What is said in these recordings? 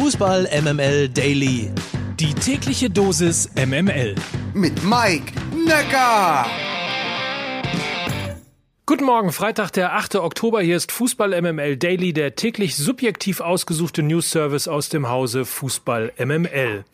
Fußball MML Daily. Die tägliche Dosis MML. Mit Mike Necker. Guten Morgen, Freitag, der 8. Oktober. Hier ist Fußball MML Daily, der täglich subjektiv ausgesuchte News Service aus dem Hause Fußball MML.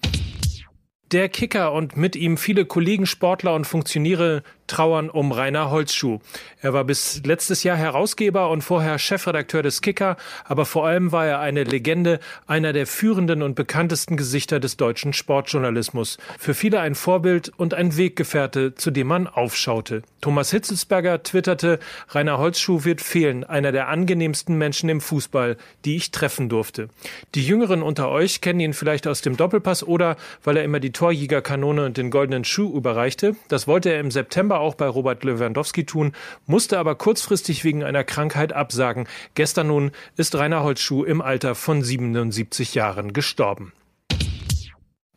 Der Kicker und mit ihm viele Kollegen, Sportler und Funktionäre trauern um Rainer Holzschuh. Er war bis letztes Jahr Herausgeber und vorher Chefredakteur des Kicker, aber vor allem war er eine Legende, einer der führenden und bekanntesten Gesichter des deutschen Sportjournalismus. Für viele ein Vorbild und ein Weggefährte, zu dem man aufschaute. Thomas Hitzelsberger twitterte, Rainer Holzschuh wird fehlen, einer der angenehmsten Menschen im Fußball, die ich treffen durfte. Die Jüngeren unter euch kennen ihn vielleicht aus dem Doppelpass oder weil er immer die Torjägerkanone und den goldenen Schuh überreichte. Das wollte er im September November auch bei Robert Lewandowski tun, musste aber kurzfristig wegen einer Krankheit absagen. Gestern nun ist Rainer Holzschuh im Alter von 77 Jahren gestorben.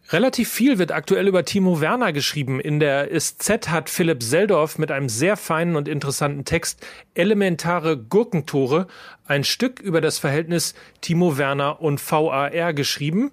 Relativ viel wird aktuell über Timo Werner geschrieben. In der SZ hat Philipp Seldorf mit einem sehr feinen und interessanten Text Elementare Gurkentore ein Stück über das Verhältnis Timo Werner und VAR geschrieben.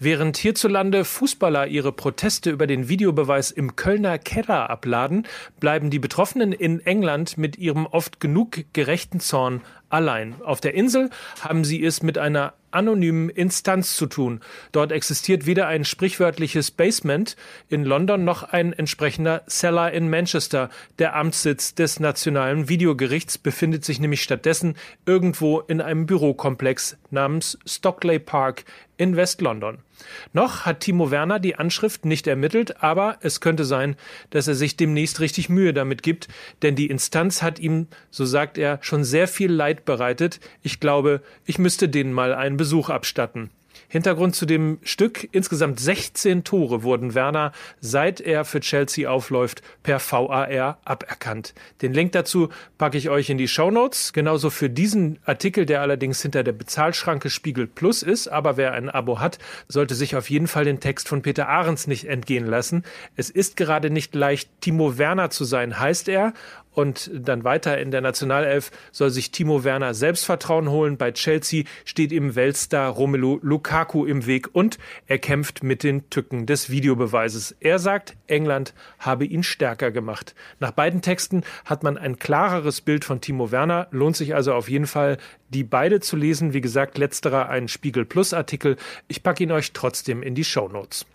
Während hierzulande Fußballer ihre Proteste über den Videobeweis im Kölner Keller abladen, bleiben die Betroffenen in England mit ihrem oft genug gerechten Zorn allein. Auf der Insel haben sie es mit einer anonymen Instanz zu tun. Dort existiert weder ein sprichwörtliches Basement in London noch ein entsprechender Cellar in Manchester. Der Amtssitz des Nationalen Videogerichts befindet sich nämlich stattdessen irgendwo in einem Bürokomplex namens Stockley Park in West-London. Noch hat Timo Werner die Anschrift nicht ermittelt, aber es könnte sein, dass er sich demnächst richtig Mühe damit gibt, denn die Instanz hat ihm, so sagt er, schon sehr viel Leid bereitet. Ich glaube, ich müsste denen mal einen Besuch abstatten. Hintergrund zu dem Stück. Insgesamt 16 Tore wurden Werner, seit er für Chelsea aufläuft, per VAR aberkannt. Den Link dazu packe ich euch in die Show Notes. Genauso für diesen Artikel, der allerdings hinter der Bezahlschranke Spiegel Plus ist. Aber wer ein Abo hat, sollte sich auf jeden Fall den Text von Peter Ahrens nicht entgehen lassen. Es ist gerade nicht leicht, Timo Werner zu sein, heißt er. Und dann weiter in der Nationalelf soll sich Timo Werner Selbstvertrauen holen. Bei Chelsea steht ihm Weltstar Romelu Lukaku im Weg und er kämpft mit den Tücken des Videobeweises. Er sagt, England habe ihn stärker gemacht. Nach beiden Texten hat man ein klareres Bild von Timo Werner. Lohnt sich also auf jeden Fall, die beide zu lesen. Wie gesagt, letzterer ein Spiegel Plus Artikel. Ich packe ihn euch trotzdem in die Show Notes.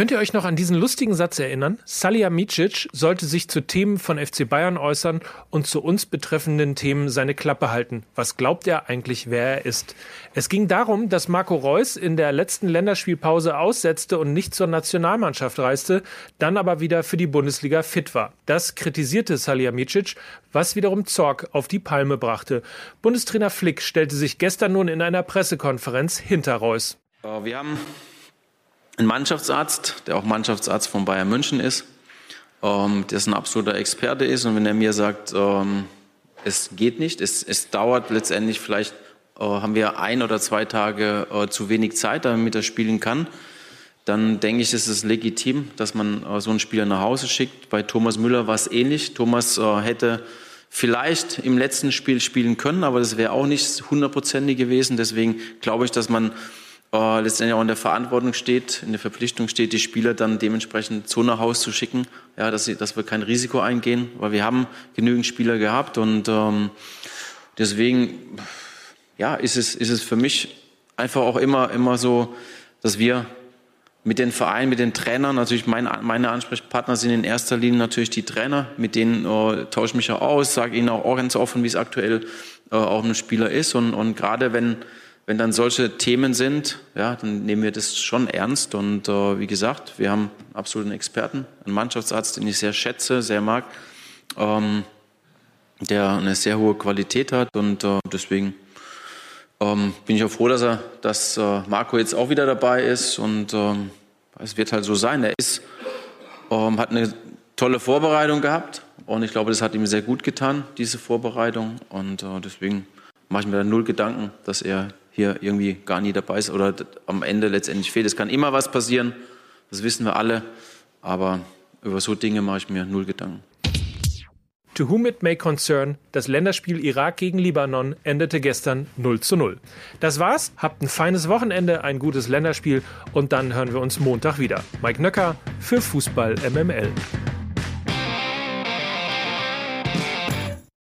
Könnt ihr euch noch an diesen lustigen Satz erinnern? Salihamidzic sollte sich zu Themen von FC Bayern äußern und zu uns betreffenden Themen seine Klappe halten. Was glaubt er eigentlich, wer er ist? Es ging darum, dass Marco Reus in der letzten Länderspielpause aussetzte und nicht zur Nationalmannschaft reiste, dann aber wieder für die Bundesliga fit war. Das kritisierte Salihamidzic, was wiederum Zorg auf die Palme brachte. Bundestrainer Flick stellte sich gestern nun in einer Pressekonferenz hinter Reus. Wir haben ein Mannschaftsarzt, der auch Mannschaftsarzt von Bayern München ist, ähm, der ein absoluter Experte ist. Und wenn er mir sagt, ähm, es geht nicht, es, es dauert letztendlich vielleicht, äh, haben wir ein oder zwei Tage äh, zu wenig Zeit, damit er spielen kann, dann denke ich, ist es legitim, dass man äh, so einen Spieler nach Hause schickt. Bei Thomas Müller war es ähnlich. Thomas äh, hätte vielleicht im letzten Spiel spielen können, aber das wäre auch nicht hundertprozentig gewesen. Deswegen glaube ich, dass man äh, letztendlich auch in der Verantwortung steht, in der Verpflichtung steht, die Spieler dann dementsprechend so nach Hause zu schicken, ja, dass, sie, dass wir kein Risiko eingehen, weil wir haben genügend Spieler gehabt und ähm, deswegen ja, ist, es, ist es für mich einfach auch immer, immer so, dass wir mit den Vereinen, mit den Trainern, natürlich mein, meine Ansprechpartner sind in erster Linie natürlich die Trainer, mit denen äh, tausche ich mich auch aus, sage ihnen auch ganz offen, wie es aktuell äh, auch ein Spieler ist. Und, und gerade wenn wenn dann solche Themen sind, ja, dann nehmen wir das schon ernst. Und äh, wie gesagt, wir haben absoluten Experten, einen Mannschaftsarzt, den ich sehr schätze, sehr mag, ähm, der eine sehr hohe Qualität hat. Und äh, deswegen ähm, bin ich auch froh, dass, er, dass äh, Marco jetzt auch wieder dabei ist. Und ähm, es wird halt so sein. Er ist, ähm, hat eine tolle Vorbereitung gehabt. Und ich glaube, das hat ihm sehr gut getan, diese Vorbereitung. Und äh, deswegen mache ich mir da null Gedanken, dass er hier irgendwie gar nie dabei ist oder am Ende letztendlich fehlt. Es kann immer was passieren, das wissen wir alle, aber über so Dinge mache ich mir null Gedanken. To whom it may concern, das Länderspiel Irak gegen Libanon endete gestern 0 zu 0. Das war's. Habt ein feines Wochenende, ein gutes Länderspiel und dann hören wir uns Montag wieder. Mike Nöcker für Fußball MML.